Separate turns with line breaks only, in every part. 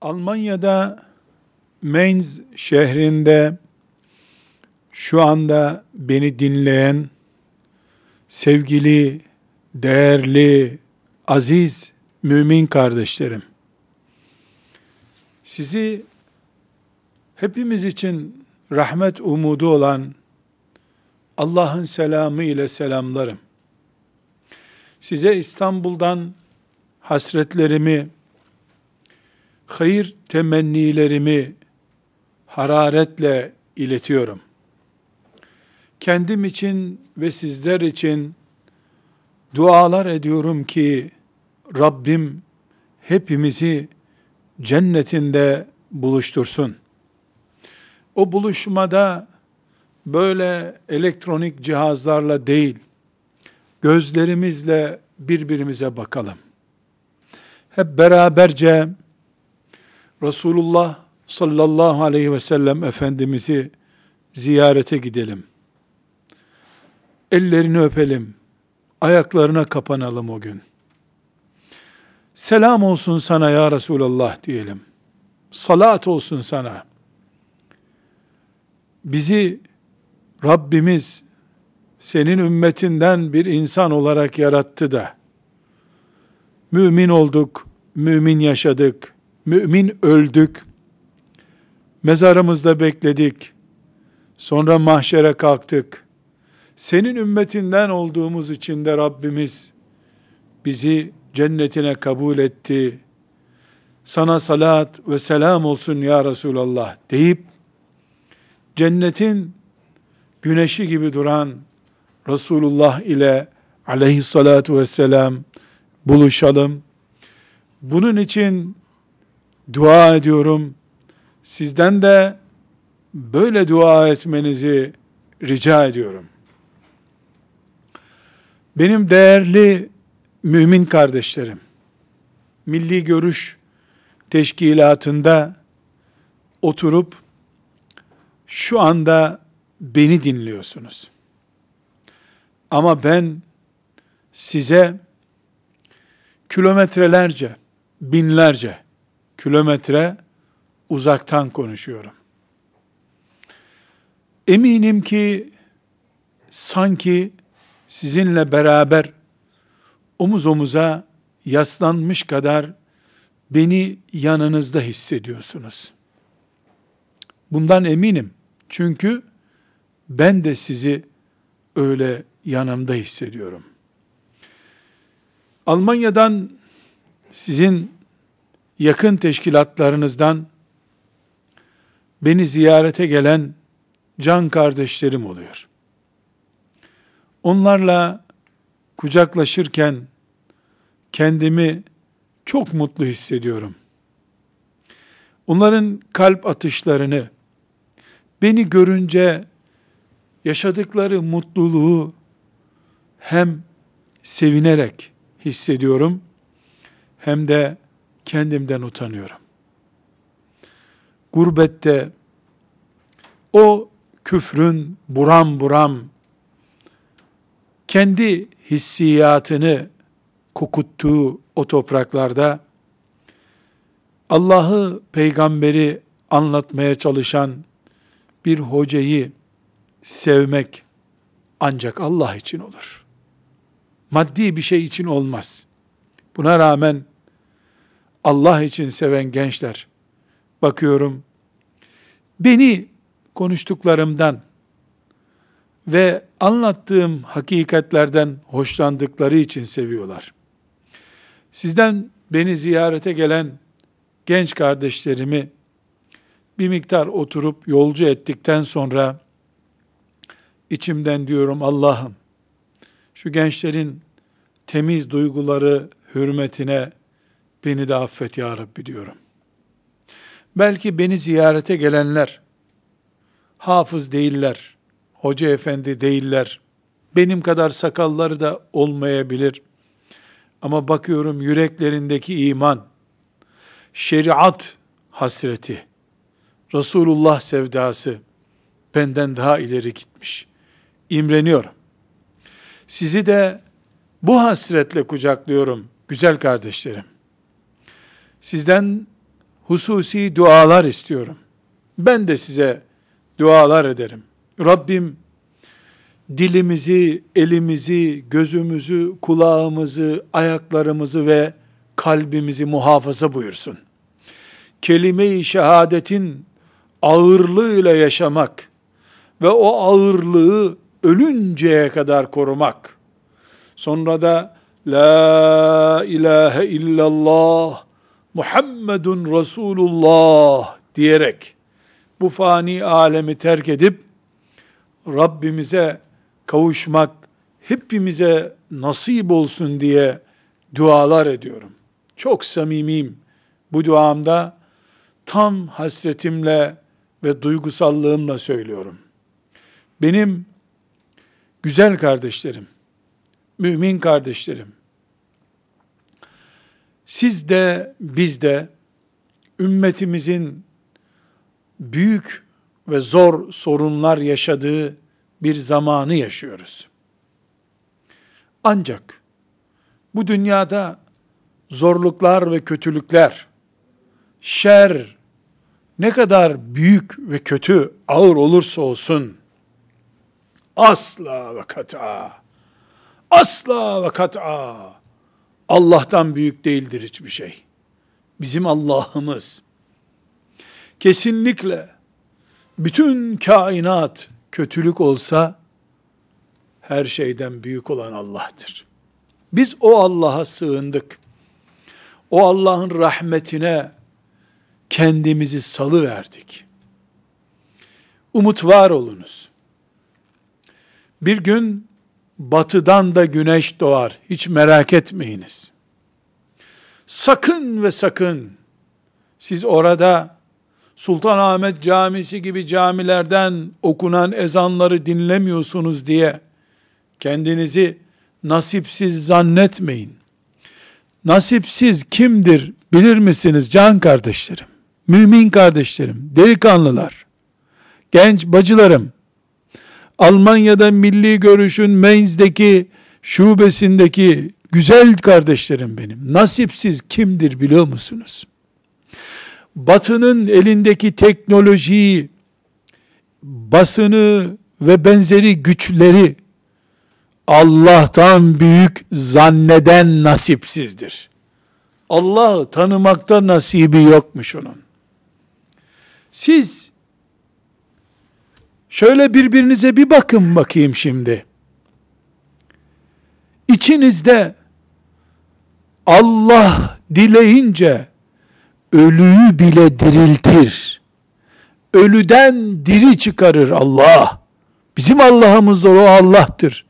Almanya'da Mainz şehrinde şu anda beni dinleyen sevgili, değerli, aziz mümin kardeşlerim. Sizi hepimiz için rahmet umudu olan Allah'ın selamı ile selamlarım. Size İstanbul'dan hasretlerimi, hayır temennilerimi hararetle iletiyorum. Kendim için ve sizler için dualar ediyorum ki Rabbim hepimizi cennetinde buluştursun. O buluşmada böyle elektronik cihazlarla değil, gözlerimizle birbirimize bakalım. Hep beraberce Resulullah sallallahu aleyhi ve sellem Efendimiz'i ziyarete gidelim. Ellerini öpelim. Ayaklarına kapanalım o gün. Selam olsun sana ya Resulallah diyelim. Salat olsun sana. Bizi Rabbimiz senin ümmetinden bir insan olarak yarattı da mümin olduk, mümin yaşadık, mümin öldük, mezarımızda bekledik, sonra mahşere kalktık. Senin ümmetinden olduğumuz için de Rabbimiz bizi cennetine kabul etti. Sana salat ve selam olsun ya Resulallah deyip cennetin güneşi gibi duran Resulullah ile aleyhissalatu vesselam buluşalım. Bunun için dua ediyorum. Sizden de böyle dua etmenizi rica ediyorum. Benim değerli mümin kardeşlerim, Milli Görüş Teşkilatı'nda oturup şu anda beni dinliyorsunuz. Ama ben size kilometrelerce, binlerce kilometre uzaktan konuşuyorum. Eminim ki sanki sizinle beraber omuz omuza yaslanmış kadar beni yanınızda hissediyorsunuz. Bundan eminim. Çünkü ben de sizi öyle yanımda hissediyorum. Almanya'dan sizin yakın teşkilatlarınızdan beni ziyarete gelen can kardeşlerim oluyor. Onlarla kucaklaşırken kendimi çok mutlu hissediyorum. Onların kalp atışlarını beni görünce yaşadıkları mutluluğu hem sevinerek hissediyorum hem de kendimden utanıyorum. Gurbette o küfrün buram buram kendi hissiyatını kokuttuğu o topraklarda Allah'ı peygamberi anlatmaya çalışan bir hocayı sevmek ancak Allah için olur. Maddi bir şey için olmaz. Buna rağmen Allah için seven gençler bakıyorum beni konuştuklarımdan ve anlattığım hakikatlerden hoşlandıkları için seviyorlar. Sizden beni ziyarete gelen genç kardeşlerimi bir miktar oturup yolcu ettikten sonra içimden diyorum Allah'ım şu gençlerin temiz duyguları hürmetine beni de affet ya Rabbi diyorum. Belki beni ziyarete gelenler hafız değiller, hoca efendi değiller, benim kadar sakalları da olmayabilir. Ama bakıyorum yüreklerindeki iman, şeriat hasreti, Resulullah sevdası benden daha ileri gitmiş. İmreniyorum. Sizi de bu hasretle kucaklıyorum güzel kardeşlerim. Sizden hususi dualar istiyorum. Ben de size dualar ederim. Rabbim dilimizi, elimizi, gözümüzü, kulağımızı, ayaklarımızı ve kalbimizi muhafaza buyursun. Kelime-i şehadetin ağırlığıyla yaşamak ve o ağırlığı ölünceye kadar korumak. Sonra da La ilahe illallah Muhammedun Resulullah diyerek bu fani alemi terk edip Rabbimize kavuşmak hepimize nasip olsun diye dualar ediyorum. Çok samimiyim. Bu duamda tam hasretimle ve duygusallığımla söylüyorum. Benim güzel kardeşlerim, mümin kardeşlerim, siz de biz de ümmetimizin büyük ve zor sorunlar yaşadığı bir zamanı yaşıyoruz. Ancak bu dünyada zorluklar ve kötülükler, şer ne kadar büyük ve kötü, ağır olursa olsun, asla ve kat'a, asla ve kat'a, Allah'tan büyük değildir hiçbir şey. Bizim Allah'ımız, kesinlikle bütün kainat kötülük olsa, her şeyden büyük olan Allah'tır. Biz o Allah'a sığındık. O Allah'ın rahmetine kendimizi salı verdik. Umut var olunuz. Bir gün batıdan da güneş doğar. Hiç merak etmeyiniz. Sakın ve sakın siz orada Sultanahmet Camisi gibi camilerden okunan ezanları dinlemiyorsunuz diye kendinizi nasipsiz zannetmeyin. Nasipsiz kimdir bilir misiniz can kardeşlerim? Mümin kardeşlerim, delikanlılar, genç bacılarım, Almanya'da milli görüşün Mainz'deki şubesindeki güzel kardeşlerim benim. Nasipsiz kimdir biliyor musunuz? Batının elindeki teknolojiyi, basını ve benzeri güçleri Allah'tan büyük zanneden nasipsizdir. Allah'ı tanımakta nasibi yokmuş onun. Siz şöyle birbirinize bir bakın bakayım şimdi. İçinizde Allah dileyince ölüyü bile diriltir. Ölüden diri çıkarır Allah. Bizim Allah'ımız o Allah'tır.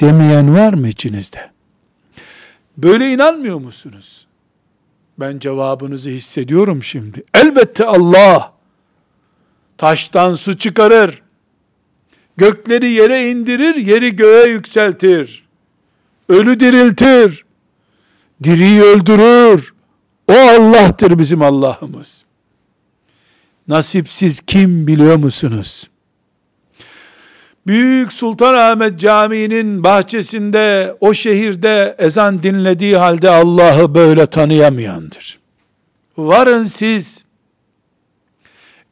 Demeyen var mı içinizde? Böyle inanmıyor musunuz? Ben cevabınızı hissediyorum şimdi. Elbette Allah taştan su çıkarır. Gökleri yere indirir, yeri göğe yükseltir. Ölü diriltir. Diriyi öldürür. O Allah'tır bizim Allah'ımız. Nasipsiz kim biliyor musunuz? Büyük Sultanahmet Camii'nin bahçesinde o şehirde ezan dinlediği halde Allah'ı böyle tanıyamayandır. Varın siz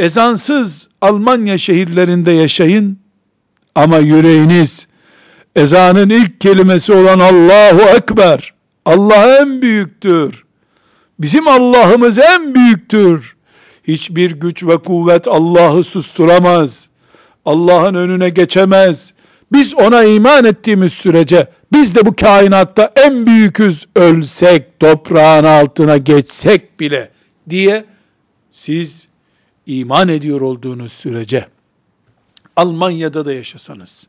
ezansız Almanya şehirlerinde yaşayın ama yüreğiniz ezanın ilk kelimesi olan Allahu Ekber. Allah en büyüktür. Bizim Allah'ımız en büyüktür. Hiçbir güç ve kuvvet Allah'ı susturamaz. Allah'ın önüne geçemez. Biz ona iman ettiğimiz sürece biz de bu kainatta en büyüküz ölsek toprağın altına geçsek bile diye siz iman ediyor olduğunuz sürece Almanya'da da yaşasanız,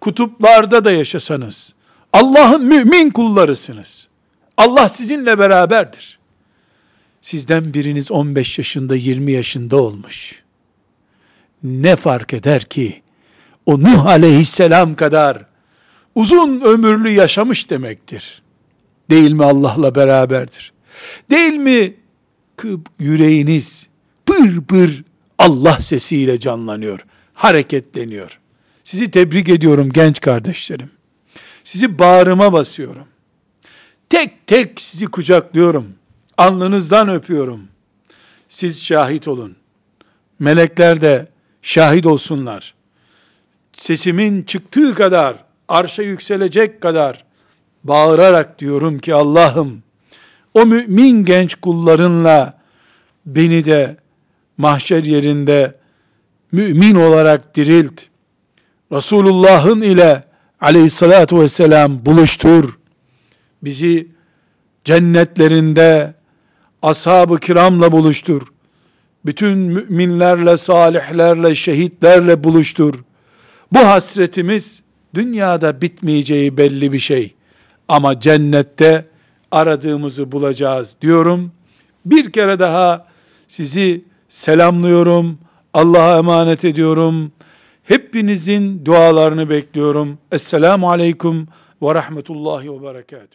kutuplarda da yaşasanız, Allah'ın mümin kullarısınız. Allah sizinle beraberdir. Sizden biriniz 15 yaşında, 20 yaşında olmuş. Ne fark eder ki o Nuh aleyhisselam kadar uzun ömürlü yaşamış demektir. Değil mi Allah'la beraberdir? Değil mi yüreğiniz pır pır Allah sesiyle canlanıyor, hareketleniyor. Sizi tebrik ediyorum genç kardeşlerim. Sizi bağrıma basıyorum. Tek tek sizi kucaklıyorum. Alnınızdan öpüyorum. siz şahit olun. Melekler de şahit olsunlar. Sesimin çıktığı kadar, arşa yükselecek kadar bağırarak diyorum ki Allah'ım o mümin genç kullarınla beni de mahşer yerinde mümin olarak dirilt. Resulullah'ın ile aleyhissalatu vesselam buluştur. Bizi cennetlerinde ashab-ı kiramla buluştur. Bütün müminlerle, salihlerle, şehitlerle buluştur. Bu hasretimiz dünyada bitmeyeceği belli bir şey. Ama cennette aradığımızı bulacağız diyorum. Bir kere daha sizi selamlıyorum. Allah'a emanet ediyorum. Hepinizin dualarını bekliyorum. Esselamu aleyküm ve rahmetullahi ve berekatuhu.